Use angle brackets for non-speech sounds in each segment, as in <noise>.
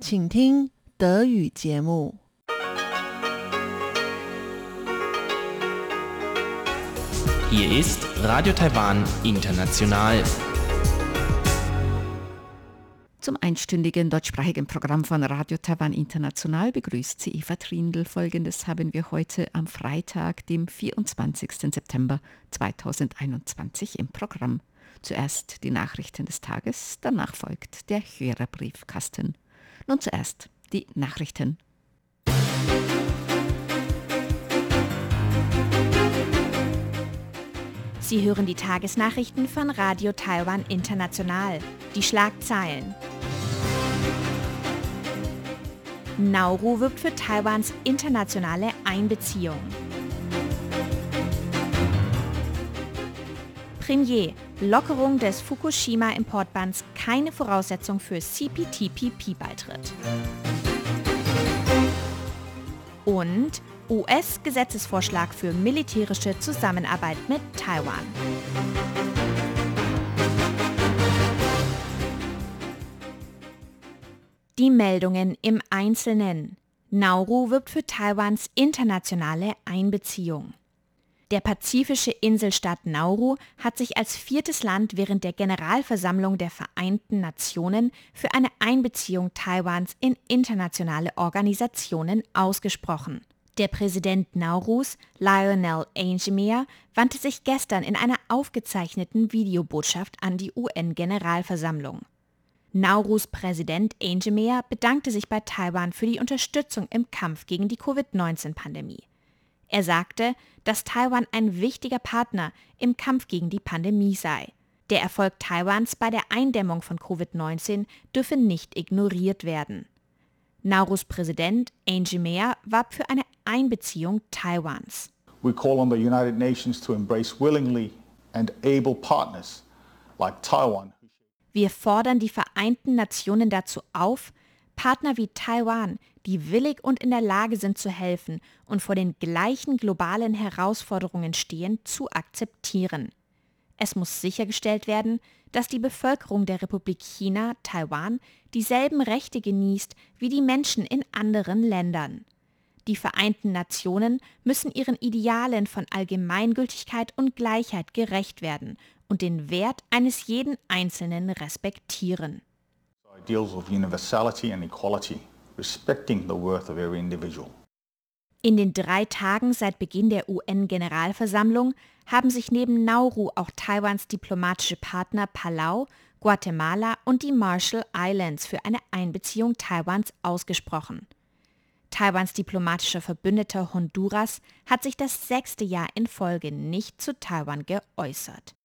请听德语节目。Hier ist Radio Taiwan International. Zum einstündigen deutschsprachigen Programm von Radio Taiwan International begrüßt sie Eva Trindl. Folgendes haben wir heute am Freitag, dem 24. September 2021 im Programm. Zuerst die Nachrichten des Tages, danach folgt der Hörerbriefkasten. Nun zuerst die Nachrichten. Sie hören die Tagesnachrichten von Radio Taiwan International. Die Schlagzeilen. Nauru wirbt für Taiwans internationale Einbeziehung. Premier, Lockerung des Fukushima-Importbans keine Voraussetzung für CPTPP-Beitritt. Und US-Gesetzesvorschlag für militärische Zusammenarbeit mit Taiwan. Die Meldungen im Einzelnen. Nauru wirbt für Taiwans internationale Einbeziehung. Der pazifische Inselstaat Nauru hat sich als viertes Land während der Generalversammlung der Vereinten Nationen für eine Einbeziehung Taiwans in internationale Organisationen ausgesprochen. Der Präsident Naurus, Lionel Angemir, wandte sich gestern in einer aufgezeichneten Videobotschaft an die UN-Generalversammlung. Naurus Präsident Angemir bedankte sich bei Taiwan für die Unterstützung im Kampf gegen die Covid-19-Pandemie. Er sagte, dass Taiwan ein wichtiger Partner im Kampf gegen die Pandemie sei. Der Erfolg Taiwans bei der Eindämmung von Covid-19 dürfe nicht ignoriert werden. Naurus Präsident Angie Mehr warb für eine Einbeziehung Taiwans. We call on the United Nations to embrace willingly and able partners like Taiwan. Wir fordern die Vereinten Nationen dazu auf, Partner wie Taiwan, die willig und in der Lage sind zu helfen und vor den gleichen globalen Herausforderungen stehen, zu akzeptieren. Es muss sichergestellt werden, dass die Bevölkerung der Republik China, Taiwan, dieselben Rechte genießt wie die Menschen in anderen Ländern. Die Vereinten Nationen müssen ihren Idealen von Allgemeingültigkeit und Gleichheit gerecht werden und den Wert eines jeden Einzelnen respektieren. Ideals of universality and equality, respecting the worth of every individual. In den drei Tagen seit Beginn der UN-Generalversammlung haben sich neben Nauru auch Taiwans diplomatische Partner Palau, Guatemala und die Marshall Islands für eine Einbeziehung Taiwans ausgesprochen. Taiwans diplomatischer Verbündeter Honduras hat sich das sechste Jahr in Folge nicht zu Taiwan geäußert.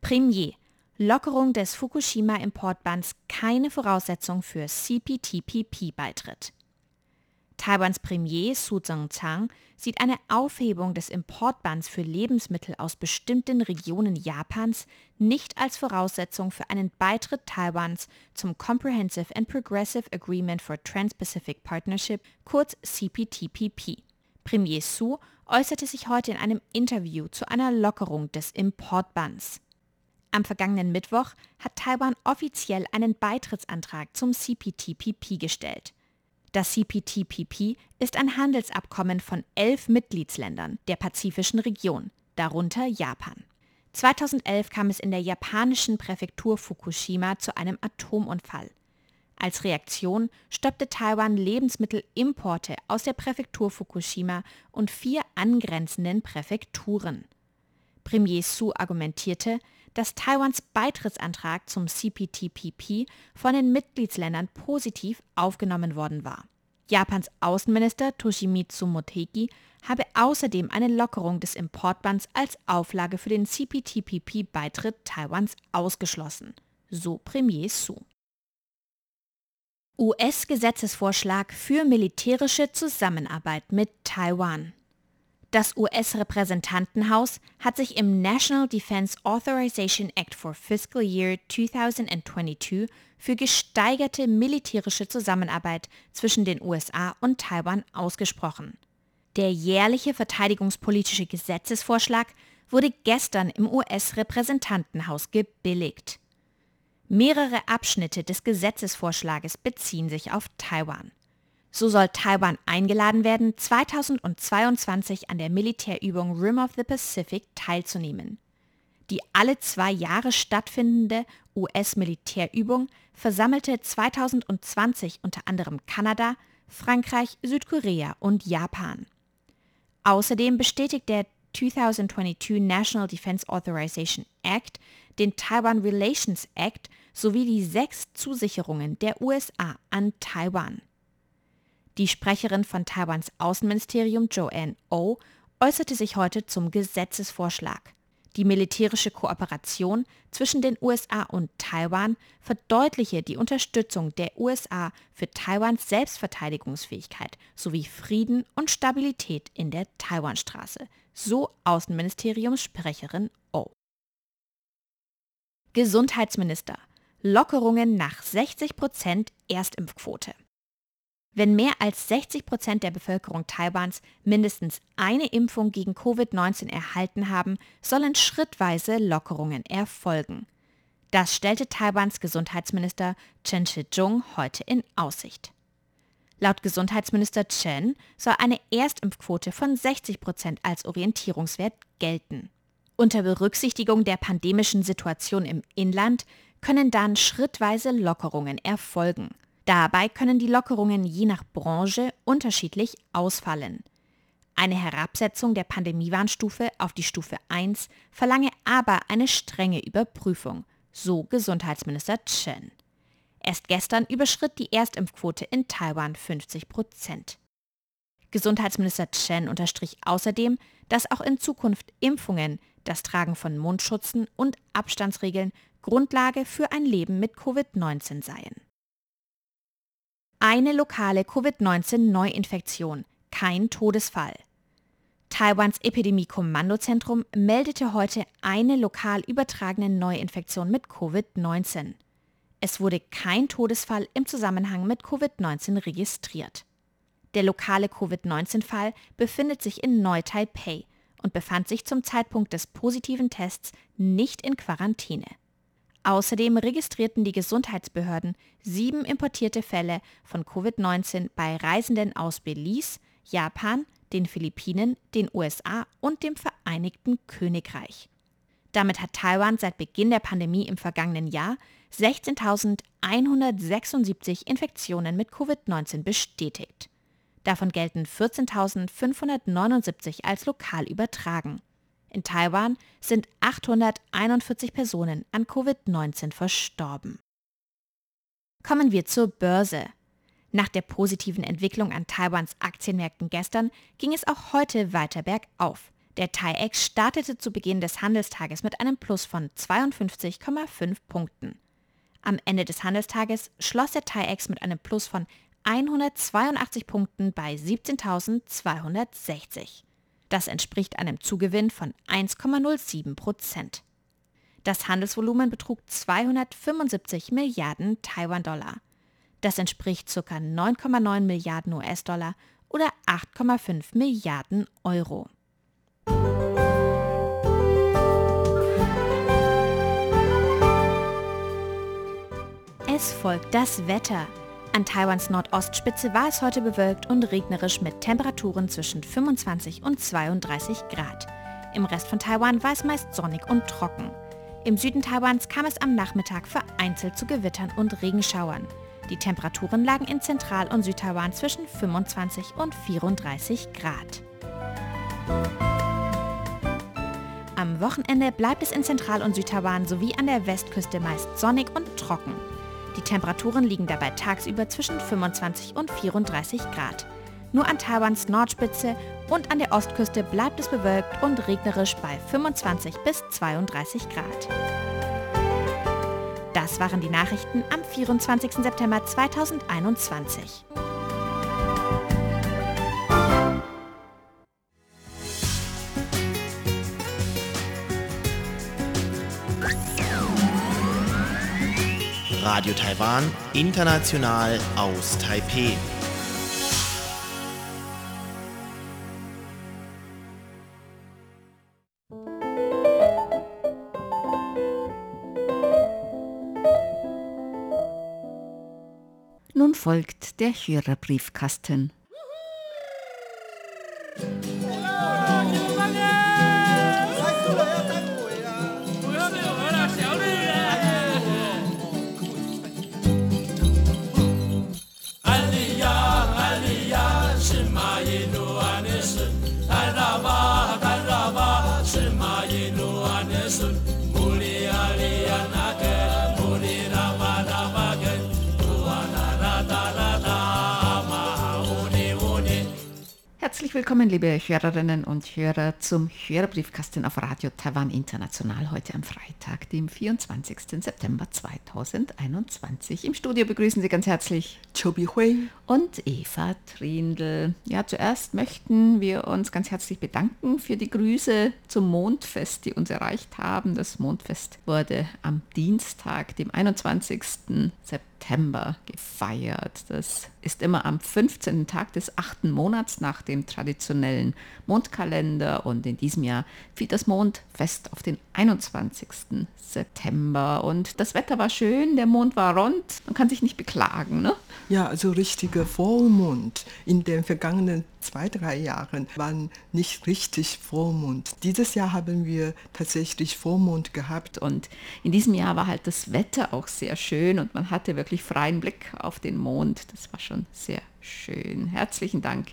Premier Lockerung des Fukushima-Importbans keine Voraussetzung für CPTPP-Beitritt. Taiwans Premier Su Tseng-Chang sieht eine Aufhebung des Importbans für Lebensmittel aus bestimmten Regionen Japans nicht als Voraussetzung für einen Beitritt Taiwans zum Comprehensive and Progressive Agreement for Trans-Pacific Partnership, kurz CPTPP. Premier Su äußerte sich heute in einem Interview zu einer Lockerung des Importbans. Am vergangenen Mittwoch hat Taiwan offiziell einen Beitrittsantrag zum CPTPP gestellt. Das CPTPP ist ein Handelsabkommen von elf Mitgliedsländern der pazifischen Region, darunter Japan. 2011 kam es in der japanischen Präfektur Fukushima zu einem Atomunfall. Als Reaktion stoppte Taiwan Lebensmittelimporte aus der Präfektur Fukushima und vier angrenzenden Präfekturen. Premier Su argumentierte, dass Taiwans Beitrittsantrag zum CPTPP von den Mitgliedsländern positiv aufgenommen worden war. Japans Außenminister Toshimitsu Motegi habe außerdem eine Lockerung des Importbans als Auflage für den CPTPP-Beitritt Taiwans ausgeschlossen, so Premier Su. US-Gesetzesvorschlag für militärische Zusammenarbeit mit Taiwan. Das US-Repräsentantenhaus hat sich im National Defense Authorization Act for Fiscal Year 2022 für gesteigerte militärische Zusammenarbeit zwischen den USA und Taiwan ausgesprochen. Der jährliche verteidigungspolitische Gesetzesvorschlag wurde gestern im US-Repräsentantenhaus gebilligt. Mehrere Abschnitte des Gesetzesvorschlages beziehen sich auf Taiwan. So soll Taiwan eingeladen werden, 2022 an der Militärübung Rim of the Pacific teilzunehmen. Die alle zwei Jahre stattfindende US-Militärübung versammelte 2020 unter anderem Kanada, Frankreich, Südkorea und Japan. Außerdem bestätigt der 2022 National Defense Authorization Act den Taiwan Relations Act sowie die sechs Zusicherungen der USA an Taiwan. Die Sprecherin von Taiwans Außenministerium Joanne O oh äußerte sich heute zum Gesetzesvorschlag. Die militärische Kooperation zwischen den USA und Taiwan verdeutliche die Unterstützung der USA für Taiwans Selbstverteidigungsfähigkeit sowie Frieden und Stabilität in der Taiwanstraße, so Außenministeriumssprecherin O. Gesundheitsminister. Lockerungen nach 60 Prozent Erstimpfquote. Wenn mehr als 60 Prozent der Bevölkerung Taiwans mindestens eine Impfung gegen Covid-19 erhalten haben, sollen schrittweise Lockerungen erfolgen. Das stellte Taiwans Gesundheitsminister Chen Shih-chung heute in Aussicht. Laut Gesundheitsminister Chen soll eine Erstimpfquote von 60 Prozent als Orientierungswert gelten. Unter Berücksichtigung der pandemischen Situation im Inland können dann schrittweise Lockerungen erfolgen. Dabei können die Lockerungen je nach Branche unterschiedlich ausfallen. Eine Herabsetzung der Pandemiewarnstufe auf die Stufe 1 verlange aber eine strenge Überprüfung, so Gesundheitsminister Chen. Erst gestern überschritt die Erstimpfquote in Taiwan 50 Prozent. Gesundheitsminister Chen unterstrich außerdem, dass auch in Zukunft Impfungen, das Tragen von Mundschutzen und Abstandsregeln Grundlage für ein Leben mit Covid-19 seien eine lokale Covid-19-Neuinfektion, kein Todesfall. Taiwans Epidemie-Kommandozentrum meldete heute eine lokal übertragene Neuinfektion mit Covid-19. Es wurde kein Todesfall im Zusammenhang mit Covid-19 registriert. Der lokale Covid-19-Fall befindet sich in Neu-Taipei und befand sich zum Zeitpunkt des positiven Tests nicht in Quarantäne. Außerdem registrierten die Gesundheitsbehörden sieben importierte Fälle von Covid-19 bei Reisenden aus Belize, Japan, den Philippinen, den USA und dem Vereinigten Königreich. Damit hat Taiwan seit Beginn der Pandemie im vergangenen Jahr 16.176 Infektionen mit Covid-19 bestätigt. Davon gelten 14.579 als lokal übertragen. In Taiwan sind 841 Personen an Covid-19 verstorben. Kommen wir zur Börse. Nach der positiven Entwicklung an Taiwans Aktienmärkten gestern ging es auch heute weiter bergauf. Der TAIEX startete zu Beginn des Handelstages mit einem Plus von 52,5 Punkten. Am Ende des Handelstages schloss der TAIEX mit einem Plus von 182 Punkten bei 17.260. Das entspricht einem Zugewinn von 1,07 Prozent. Das Handelsvolumen betrug 275 Milliarden Taiwan-Dollar. Das entspricht ca. 9,9 Milliarden US-Dollar oder 8,5 Milliarden Euro. Es folgt das Wetter. An Taiwans Nordostspitze war es heute bewölkt und regnerisch mit Temperaturen zwischen 25 und 32 Grad. Im Rest von Taiwan war es meist sonnig und trocken. Im Süden Taiwans kam es am Nachmittag vereinzelt zu Gewittern und Regenschauern. Die Temperaturen lagen in Zentral- und Südtaiwan zwischen 25 und 34 Grad. Am Wochenende bleibt es in Zentral- und Südtaiwan sowie an der Westküste meist sonnig und trocken. Die Temperaturen liegen dabei tagsüber zwischen 25 und 34 Grad. Nur an Taiwans Nordspitze und an der Ostküste bleibt es bewölkt und regnerisch bei 25 bis 32 Grad. Das waren die Nachrichten am 24. September 2021. Radio Taiwan, international aus Taipeh. Nun folgt der Hörerbriefkasten. Herzlich willkommen, liebe Hörerinnen und Hörer, zum Hörerbriefkasten auf Radio Taiwan International heute am Freitag, dem 24. September 2021. Im Studio begrüßen Sie ganz herzlich Chobi Hui und Eva Trindl. Ja, zuerst möchten wir uns ganz herzlich bedanken für die Grüße zum Mondfest, die uns erreicht haben. Das Mondfest wurde am Dienstag, dem 21. September gefeiert. Das ist immer am 15. Tag des achten Monats nach dem traditionellen Mondkalender und in diesem Jahr fiel das Mondfest auf den 21. September und das Wetter war schön, der Mond war rund, man kann sich nicht beklagen. Ne? Ja, also richtiger Vollmond. In den vergangenen zwei, drei Jahren waren nicht richtig Vollmond. Dieses Jahr haben wir tatsächlich Vollmond gehabt. Und in diesem Jahr war halt das Wetter auch sehr schön und man hatte wirklich freien Blick auf den Mond. Das war schon sehr schön. Herzlichen Dank.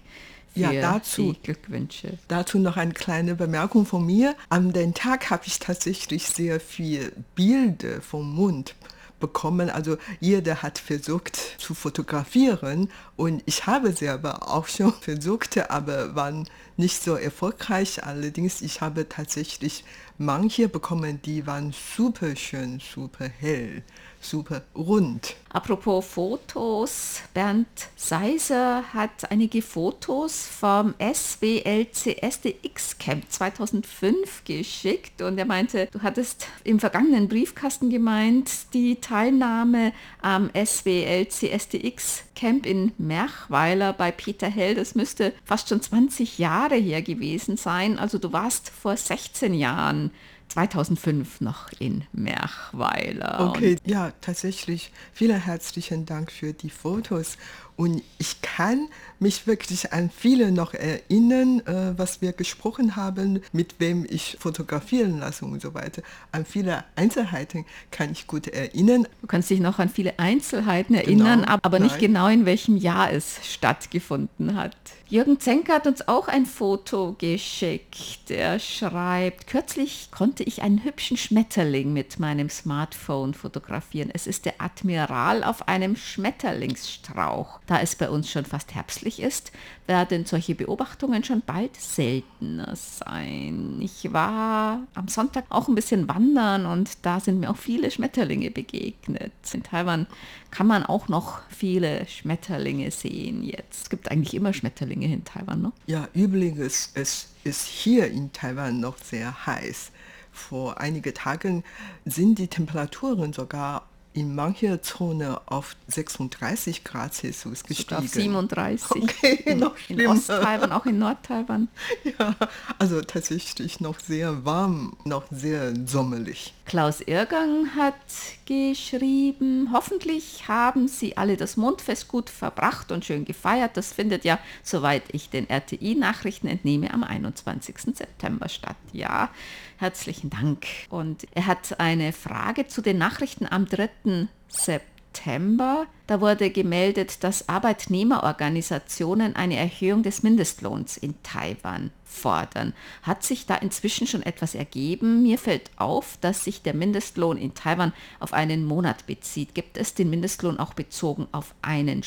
Für ja, dazu, die Glückwünsche. Dazu noch eine kleine Bemerkung von mir. An den Tag habe ich tatsächlich sehr viel Bilder vom Mond bekommen. Also jeder hat versucht zu fotografieren und ich habe selber auch schon versucht, aber waren nicht so erfolgreich. Allerdings, ich habe tatsächlich manche bekommen, die waren super schön, super hell super rund. Apropos Fotos, Bernd Seiser hat einige Fotos vom SWLCSDX Camp 2005 geschickt und er meinte, du hattest im vergangenen Briefkasten gemeint, die Teilnahme am SWLCSDX Camp in Merchweiler bei Peter Hell, das müsste fast schon 20 Jahre her gewesen sein. Also du warst vor 16 Jahren 2005 noch in Merchweiler. Okay, ja, tatsächlich. Vielen herzlichen Dank für die Fotos. Und ich kann mich wirklich an viele noch erinnern, äh, was wir gesprochen haben, mit wem ich fotografieren lasse und so weiter. An viele Einzelheiten kann ich gut erinnern. Du kannst dich noch an viele Einzelheiten erinnern, genau, aber nicht genau in welchem Jahr es stattgefunden hat. Jürgen Zenker hat uns auch ein Foto geschickt. Er schreibt, kürzlich konnte ich einen hübschen Schmetterling mit meinem Smartphone fotografieren. Es ist der Admiral auf einem Schmetterlingsstrauch. Da es bei uns schon fast herbstlich ist, werden solche Beobachtungen schon bald seltener sein. Ich war am Sonntag auch ein bisschen wandern und da sind mir auch viele Schmetterlinge begegnet. In Taiwan kann man auch noch viele Schmetterlinge sehen jetzt. Es gibt eigentlich immer Schmetterlinge in Taiwan, ne? Ja, übrigens, es ist hier in Taiwan noch sehr heiß. Vor einigen Tagen sind die Temperaturen sogar in mancher Zone auf 36 Grad Celsius gestiegen. auf 37. Okay, noch in, in Osttaiwan, auch in Nordtaiwan. Ja, also tatsächlich noch sehr warm, noch sehr sommerlich. Klaus Irgang hat geschrieben, hoffentlich haben Sie alle das Mondfest gut verbracht und schön gefeiert. Das findet ja, soweit ich den RTI-Nachrichten entnehme, am 21. September statt. Ja, herzlichen Dank. Und er hat eine Frage zu den Nachrichten am 3. September. Da wurde gemeldet, dass Arbeitnehmerorganisationen eine Erhöhung des Mindestlohns in Taiwan fordern. Hat sich da inzwischen schon etwas ergeben? Mir fällt auf, dass sich der Mindestlohn in Taiwan auf einen Monat bezieht. Gibt es den Mindestlohn auch bezogen auf einen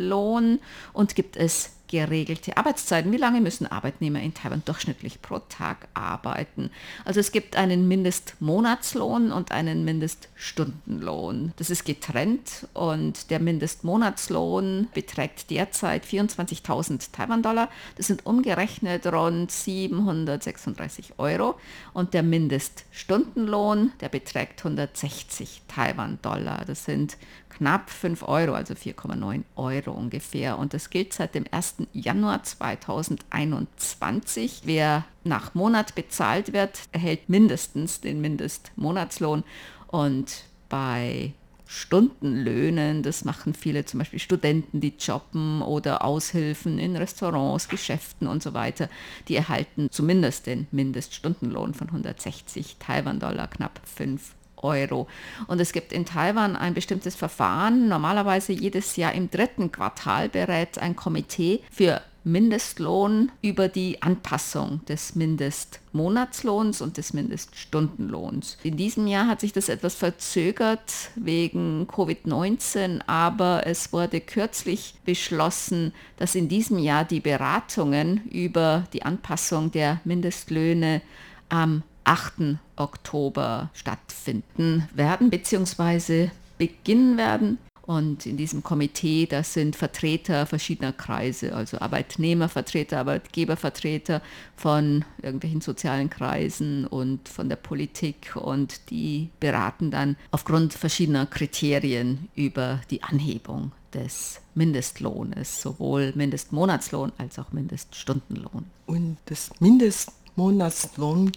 Stundenlohn und gibt es geregelte Arbeitszeiten. Wie lange müssen Arbeitnehmer in Taiwan durchschnittlich pro Tag arbeiten? Also es gibt einen Mindestmonatslohn und einen Mindeststundenlohn. Das ist getrennt und der Mindestmonatslohn beträgt derzeit 24.000 Taiwan-Dollar. Das sind umgerechnet rund 736 Euro. Und der Mindeststundenlohn, der beträgt 160 Taiwan-Dollar. Das sind knapp 5 Euro, also 4,9 Euro ungefähr. Und das gilt seit dem 1. Januar 2021. Wer nach Monat bezahlt wird, erhält mindestens den Mindestmonatslohn. Und bei Stundenlöhnen. Das machen viele zum Beispiel Studenten, die jobben oder Aushilfen in Restaurants, Geschäften und so weiter. Die erhalten zumindest den Mindeststundenlohn von 160 Taiwan-Dollar, knapp 5 Euro. Und es gibt in Taiwan ein bestimmtes Verfahren. Normalerweise jedes Jahr im dritten Quartal berät ein Komitee für Mindestlohn über die Anpassung des Mindestmonatslohns und des Mindeststundenlohns. In diesem Jahr hat sich das etwas verzögert wegen Covid-19, aber es wurde kürzlich beschlossen, dass in diesem Jahr die Beratungen über die Anpassung der Mindestlöhne am 8. Oktober stattfinden werden bzw. beginnen werden. Und in diesem Komitee, das sind Vertreter verschiedener Kreise, also Arbeitnehmervertreter, Arbeitgebervertreter von irgendwelchen sozialen Kreisen und von der Politik. Und die beraten dann aufgrund verschiedener Kriterien über die Anhebung des Mindestlohnes, sowohl Mindestmonatslohn als auch Mindeststundenlohn. Und das Mindestmonatslohn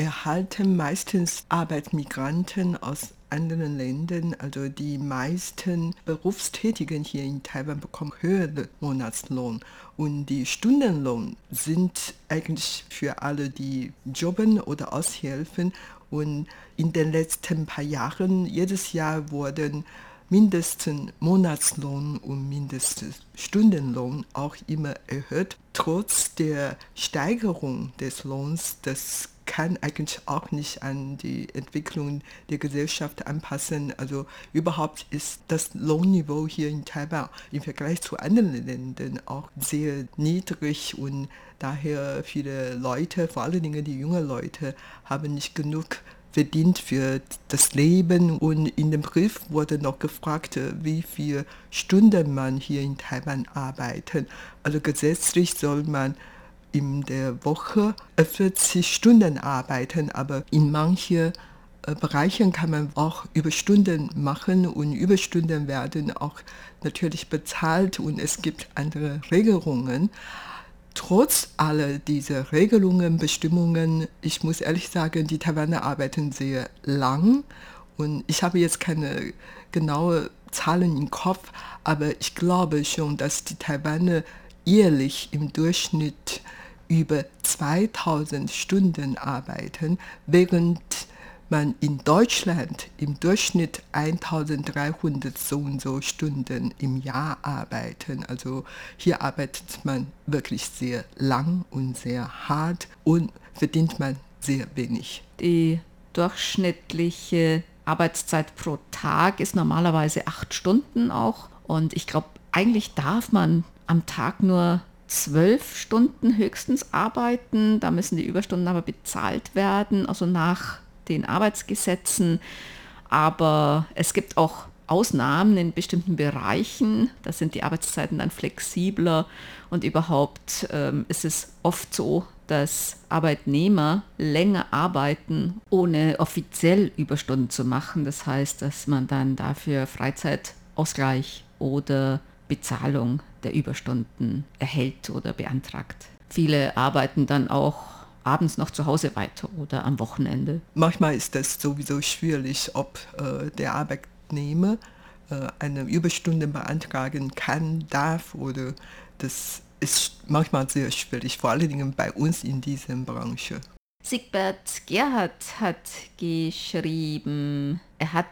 erhalten meistens Arbeitsmigranten aus anderen Ländern, also die meisten Berufstätigen hier in Taiwan bekommen höhere Monatslohn. Und die Stundenlohn sind eigentlich für alle, die jobben oder aushelfen. Und in den letzten paar Jahren, jedes Jahr wurden mindesten Monatslohn und mindestens Stundenlohn auch immer erhöht. Trotz der Steigerung des Lohns, das kann eigentlich auch nicht an die Entwicklung der Gesellschaft anpassen. Also überhaupt ist das Lohnniveau hier in Taiwan im Vergleich zu anderen Ländern auch sehr niedrig und daher viele Leute, vor allen Dingen die jungen Leute, haben nicht genug verdient für das Leben. Und in dem Brief wurde noch gefragt, wie viele Stunden man hier in Taiwan arbeitet. Also gesetzlich soll man in der Woche 40 Stunden arbeiten, aber in manchen äh, Bereichen kann man auch Überstunden machen und Überstunden werden auch natürlich bezahlt und es gibt andere Regelungen. Trotz aller dieser Regelungen, Bestimmungen, ich muss ehrlich sagen, die Taiwaner arbeiten sehr lang und ich habe jetzt keine genaue Zahlen im Kopf, aber ich glaube schon, dass die Taiwaner jährlich im Durchschnitt über 2000 Stunden arbeiten, während man in Deutschland im Durchschnitt 1300 so und so Stunden im Jahr arbeiten. Also hier arbeitet man wirklich sehr lang und sehr hart und verdient man sehr wenig. Die durchschnittliche Arbeitszeit pro Tag ist normalerweise acht Stunden auch. Und ich glaube, eigentlich darf man am Tag nur zwölf Stunden höchstens arbeiten. Da müssen die Überstunden aber bezahlt werden, also nach den Arbeitsgesetzen. Aber es gibt auch Ausnahmen in bestimmten Bereichen. Da sind die Arbeitszeiten dann flexibler und überhaupt ähm, ist es oft so, dass Arbeitnehmer länger arbeiten, ohne offiziell Überstunden zu machen. Das heißt, dass man dann dafür Freizeitausgleich oder Bezahlung der Überstunden erhält oder beantragt. Viele arbeiten dann auch abends noch zu Hause weiter oder am Wochenende. Manchmal ist das sowieso schwierig, ob äh, der Arbeitnehmer äh, eine Überstunde beantragen kann, darf oder das ist manchmal sehr schwierig, vor allen Dingen bei uns in dieser Branche. Siegbert Gerhard hat geschrieben, er hat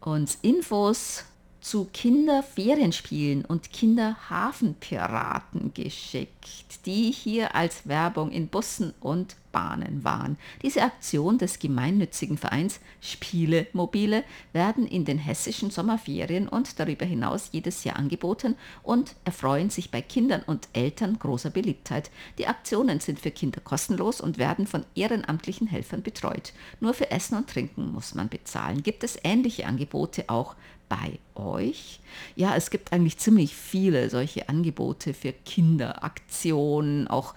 uns Infos zu Kinderferienspielen und Kinderhafenpiraten geschickt, die hier als Werbung in Bussen und Bahnen waren. Diese Aktion des gemeinnützigen Vereins Spiele Mobile werden in den hessischen Sommerferien und darüber hinaus jedes Jahr angeboten und erfreuen sich bei Kindern und Eltern großer Beliebtheit. Die Aktionen sind für Kinder kostenlos und werden von ehrenamtlichen Helfern betreut. Nur für Essen und Trinken muss man bezahlen. Gibt es ähnliche Angebote auch bei euch? Ja, es gibt eigentlich ziemlich viele solche Angebote für Kinderaktionen, auch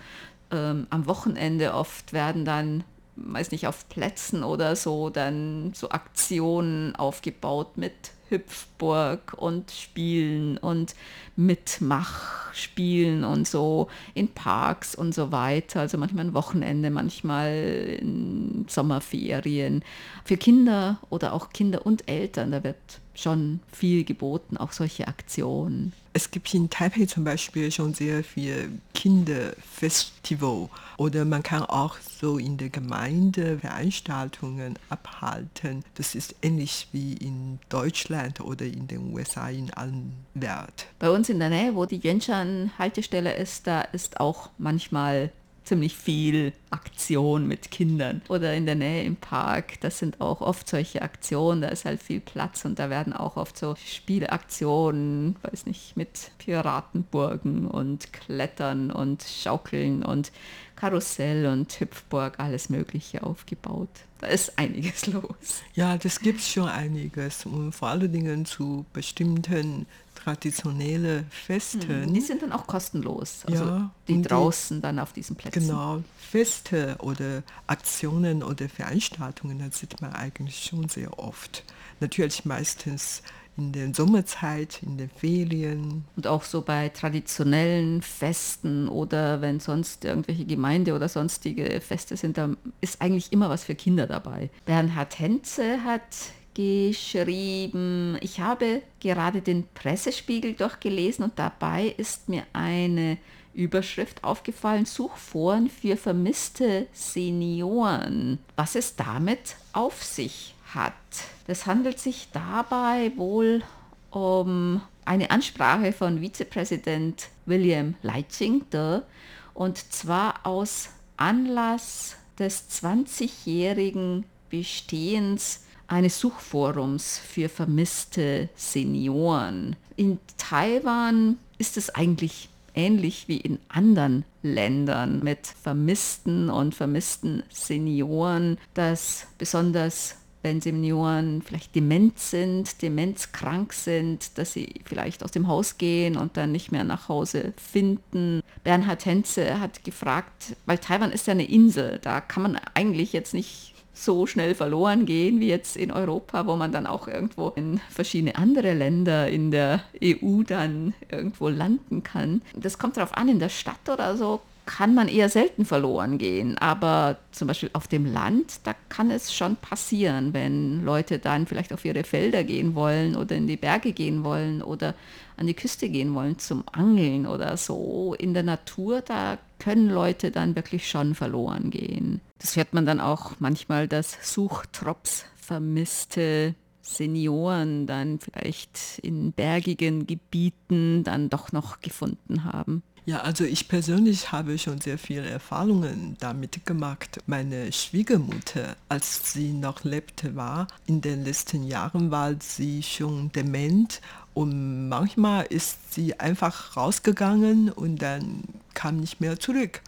ähm, am Wochenende oft werden dann, weiß nicht, auf Plätzen oder so, dann so Aktionen aufgebaut mit Hüpfburg und Spielen und Mitmachspielen und so in Parks und so weiter. Also manchmal ein Wochenende, manchmal in Sommerferien. Für Kinder oder auch Kinder und Eltern, da wird schon viel geboten, auch solche Aktionen. Es gibt in Taipei zum Beispiel schon sehr viel Kinderfestival oder man kann auch so in der Gemeinde Veranstaltungen abhalten. Das ist ähnlich wie in Deutschland oder in den USA in allen Wert. Bei uns in der Nähe, wo die Yenshan-Haltestelle ist, da ist auch manchmal ziemlich viel Aktion mit Kindern. Oder in der Nähe im Park, das sind auch oft solche Aktionen, da ist halt viel Platz und da werden auch oft so Spielaktionen, weiß nicht, mit Piratenburgen und Klettern und Schaukeln und Karussell und Hüpfburg, alles Mögliche aufgebaut. Da ist einiges <laughs> los. Ja, das gibt es schon einiges und vor allen Dingen zu bestimmten traditionelle Feste. Mhm, die sind dann auch kostenlos, also ja, die draußen die, dann auf diesen Plätzen. Genau, Feste oder Aktionen oder Veranstaltungen, das sieht man eigentlich schon sehr oft. Natürlich meistens in der Sommerzeit, in den Ferien. Und auch so bei traditionellen Festen oder wenn sonst irgendwelche Gemeinde oder sonstige Feste sind, da ist eigentlich immer was für Kinder dabei. Bernhard Henze hat geschrieben, ich habe gerade den Pressespiegel durchgelesen und dabei ist mir eine Überschrift aufgefallen, Suchforen für vermisste Senioren. Was es damit auf sich hat. Es handelt sich dabei wohl um eine Ansprache von Vizepräsident William Leitzinger und zwar aus Anlass des 20-jährigen Bestehens eines Suchforums für vermisste Senioren. In Taiwan ist es eigentlich ähnlich wie in anderen Ländern mit vermissten und vermissten Senioren, dass besonders wenn Senioren vielleicht dement sind, demenzkrank sind, dass sie vielleicht aus dem Haus gehen und dann nicht mehr nach Hause finden. Bernhard Henze hat gefragt, weil Taiwan ist ja eine Insel, da kann man eigentlich jetzt nicht so schnell verloren gehen wie jetzt in Europa, wo man dann auch irgendwo in verschiedene andere Länder in der EU dann irgendwo landen kann. Das kommt darauf an, in der Stadt oder so kann man eher selten verloren gehen. Aber zum Beispiel auf dem Land, da kann es schon passieren, wenn Leute dann vielleicht auf ihre Felder gehen wollen oder in die Berge gehen wollen oder an die Küste gehen wollen zum Angeln oder so. In der Natur, da können Leute dann wirklich schon verloren gehen. Das hört man dann auch manchmal, dass Suchtrops vermisste Senioren dann vielleicht in bergigen Gebieten dann doch noch gefunden haben. Ja, also ich persönlich habe schon sehr viele Erfahrungen damit gemacht. Meine Schwiegermutter, als sie noch lebte, war in den letzten Jahren war sie schon dement und manchmal ist sie einfach rausgegangen und dann kam nicht mehr zurück.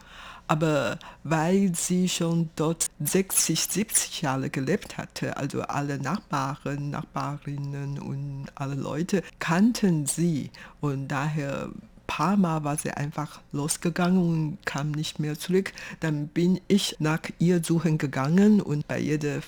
Aber weil sie schon dort 60, 70 Jahre gelebt hatte, also alle Nachbarn, Nachbarinnen und alle Leute kannten sie und daher paar Mal war sie einfach losgegangen und kam nicht mehr zurück. Dann bin ich nach ihr suchen gegangen und bei jeder äh,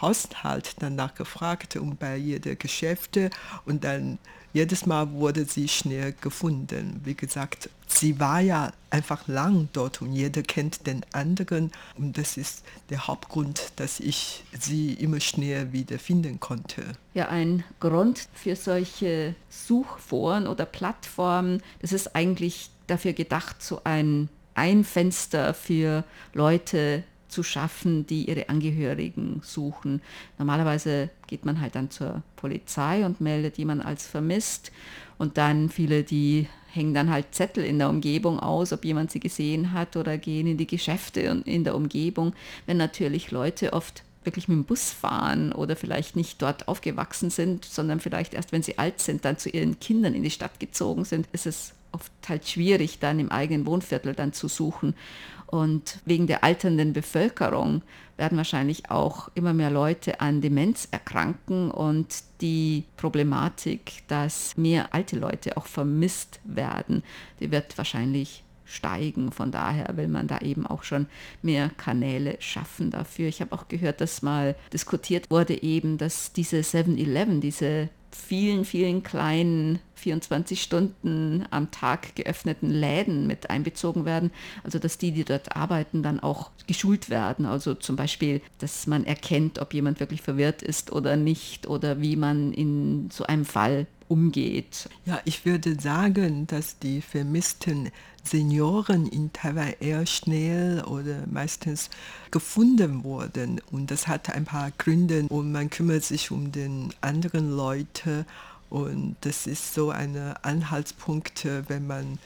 Haushalt danach gefragt und bei jeder Geschäfte und dann jedes Mal wurde sie schnell gefunden. Wie gesagt, sie war ja einfach lang dort und jeder kennt den anderen und das ist der Hauptgrund, dass ich sie immer schnell wieder finden konnte. Ja, ein Grund für solche Suchforen oder Plattformen, das ist eigentlich dafür gedacht, so ein ein Fenster für Leute zu schaffen, die ihre Angehörigen suchen. Normalerweise geht man halt dann zur Polizei und meldet jemanden als vermisst und dann viele, die hängen dann halt Zettel in der Umgebung aus, ob jemand sie gesehen hat oder gehen in die Geschäfte in der Umgebung. Wenn natürlich Leute oft wirklich mit dem Bus fahren oder vielleicht nicht dort aufgewachsen sind, sondern vielleicht erst, wenn sie alt sind, dann zu ihren Kindern in die Stadt gezogen sind, ist es oft halt schwierig, dann im eigenen Wohnviertel dann zu suchen. Und wegen der alternden Bevölkerung werden wahrscheinlich auch immer mehr Leute an Demenz erkranken und die Problematik, dass mehr alte Leute auch vermisst werden, die wird wahrscheinlich steigen. Von daher will man da eben auch schon mehr Kanäle schaffen dafür. Ich habe auch gehört, dass mal diskutiert wurde eben, dass diese 7-Eleven, diese vielen, vielen kleinen 24 Stunden am Tag geöffneten Läden mit einbezogen werden. Also dass die, die dort arbeiten, dann auch geschult werden. Also zum Beispiel, dass man erkennt, ob jemand wirklich verwirrt ist oder nicht oder wie man in so einem Fall umgeht. Ja, ich würde sagen, dass die vermissten Senioren in Taiwan eher schnell oder meistens gefunden wurden. Und das hat ein paar Gründe und man kümmert sich um den anderen Leute. Und das ist so ein Anhaltspunkt, wenn man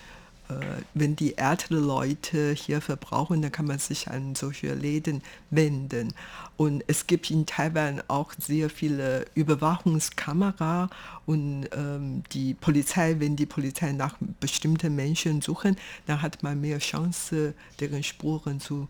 wenn die älteren Leute hier verbrauchen, dann kann man sich an solche Läden wenden. Und es gibt in Taiwan auch sehr viele Überwachungskameras und ähm, die Polizei, wenn die Polizei nach bestimmten Menschen suchen, dann hat man mehr Chance, deren Spuren zu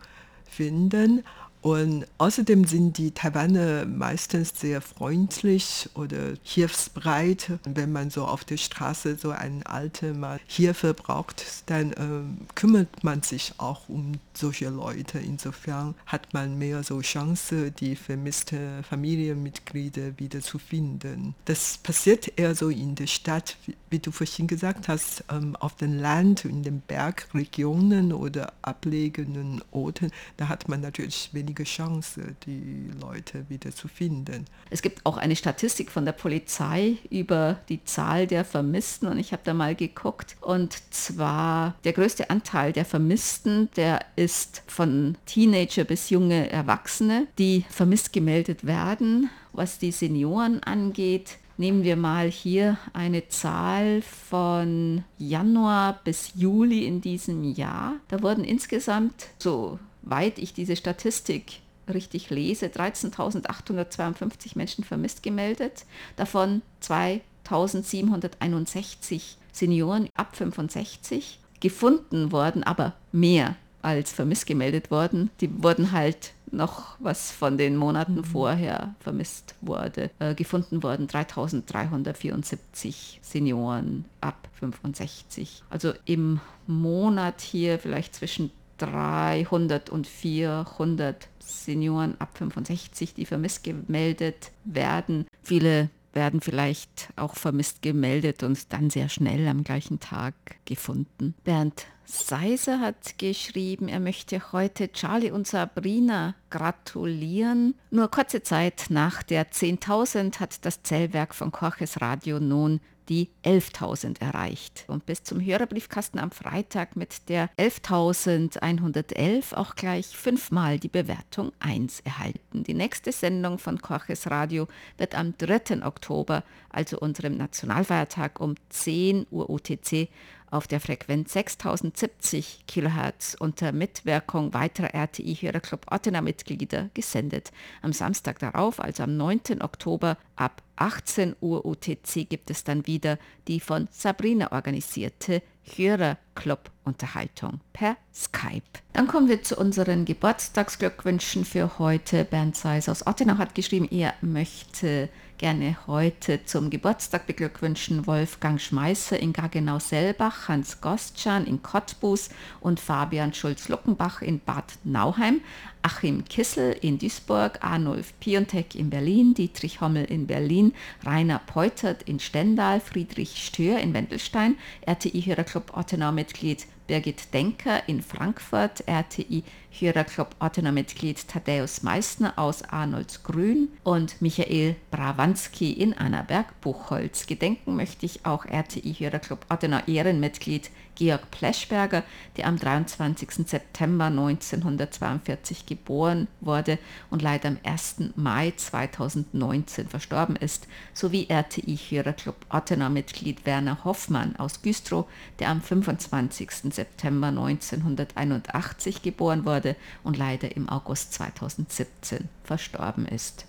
finden. Und außerdem sind die Taiwaner meistens sehr freundlich oder hilfsbereit. Wenn man so auf der Straße so einen alten Mann Hilfe braucht, dann äh, kümmert man sich auch um solche Leute. Insofern hat man mehr so Chance, die vermissten Familienmitglieder wieder zu finden. Das passiert eher so in der Stadt, wie, wie du vorhin gesagt hast, ähm, auf dem Land, in den Bergregionen oder ablegenen Orten. Da hat man natürlich weniger wenige Chance, die Leute wieder zu finden. Es gibt auch eine Statistik von der Polizei über die Zahl der Vermissten und ich habe da mal geguckt und zwar der größte Anteil der Vermissten, der ist von Teenager bis junge Erwachsene, die vermisst gemeldet werden. Was die Senioren angeht, Nehmen wir mal hier eine Zahl von Januar bis Juli in diesem Jahr. Da wurden insgesamt so weit ich diese Statistik richtig lese, 13.852 Menschen vermisst gemeldet, davon 2.761 Senioren ab 65 gefunden worden, aber mehr als vermisst gemeldet worden. Die wurden halt noch, was von den Monaten mhm. vorher vermisst wurde, äh, gefunden worden. 3374 Senioren ab 65. Also im Monat hier vielleicht zwischen 300 und 400 Senioren ab 65, die vermisst gemeldet werden. Viele werden vielleicht auch vermisst gemeldet und dann sehr schnell am gleichen Tag gefunden. Bernd Seiser hat geschrieben, er möchte heute Charlie und Sabrina gratulieren. Nur kurze Zeit nach der 10.000 hat das Zellwerk von Korches Radio nun die 11.000 erreicht. Und bis zum Hörerbriefkasten am Freitag mit der 11.111 auch gleich fünfmal die Bewertung 1 erhalten. Die nächste Sendung von Korches Radio wird am 3. Oktober, also unserem Nationalfeiertag um 10 Uhr UTC, auf der Frequenz 6070 kHz unter Mitwirkung weiterer RTI-Hörerclub Ottener-Mitglieder gesendet. Am Samstag darauf, also am 9. Oktober ab 18 Uhr UTC gibt es dann wieder die von Sabrina organisierte Hörerclub-Unterhaltung per Skype. Dann kommen wir zu unseren Geburtstagsglückwünschen für heute. Bernd Seis aus Ottenau hat geschrieben, er möchte gerne heute zum Geburtstag beglückwünschen Wolfgang Schmeißer in Gaggenau-Selbach, Hans Gostschan in Cottbus und Fabian Schulz-Luckenbach in Bad Nauheim, Achim Kissel in Duisburg, Arnulf Piontek in Berlin, Dietrich Hommel in Berlin, Rainer Peutert in Stendal, Friedrich Stör in Wendelstein, RTI-Hörerclub Ottenau-Mitglied Birgit Denker in Frankfurt, RTI Hörerclub Ottener-Mitglied Thaddeus Meissner aus Arnoldsgrün und Michael Brawanski in Annaberg-Buchholz. Gedenken möchte ich auch RTI Hörerclub Ottener Ehrenmitglied Georg Pleschberger, der am 23. September 1942 geboren wurde und leider am 1. Mai 2019 verstorben ist, sowie RTI-Hörerclub Ottenau-Mitglied Werner Hoffmann aus Güstrow, der am 25. September 1981 geboren wurde und leider im August 2017 verstorben ist.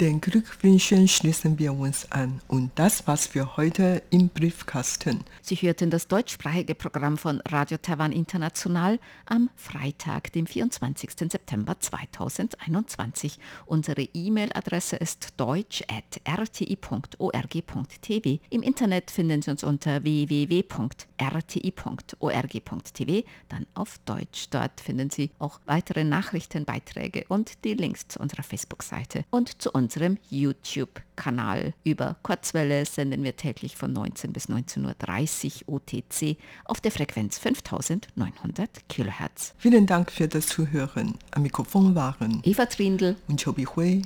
Den Glückwünschen schließen wir uns an. Und das war's für heute im Briefkasten. Sie hörten das deutschsprachige Programm von Radio Taiwan International am Freitag, dem 24. September 2021. Unsere E-Mail-Adresse ist deutsch.rti.org.tv. Im Internet finden Sie uns unter www.rti.org.tv, dann auf Deutsch. Dort finden Sie auch weitere Nachrichtenbeiträge und die Links zu unserer Facebook-Seite und zu uns unserem YouTube-Kanal. Über Kurzwelle senden wir täglich von 19 bis 19.30 Uhr OTC auf der Frequenz 5900 kHz. Vielen Dank für das Zuhören. Am Mikrofon waren Eva Trindl und Chobi Hui.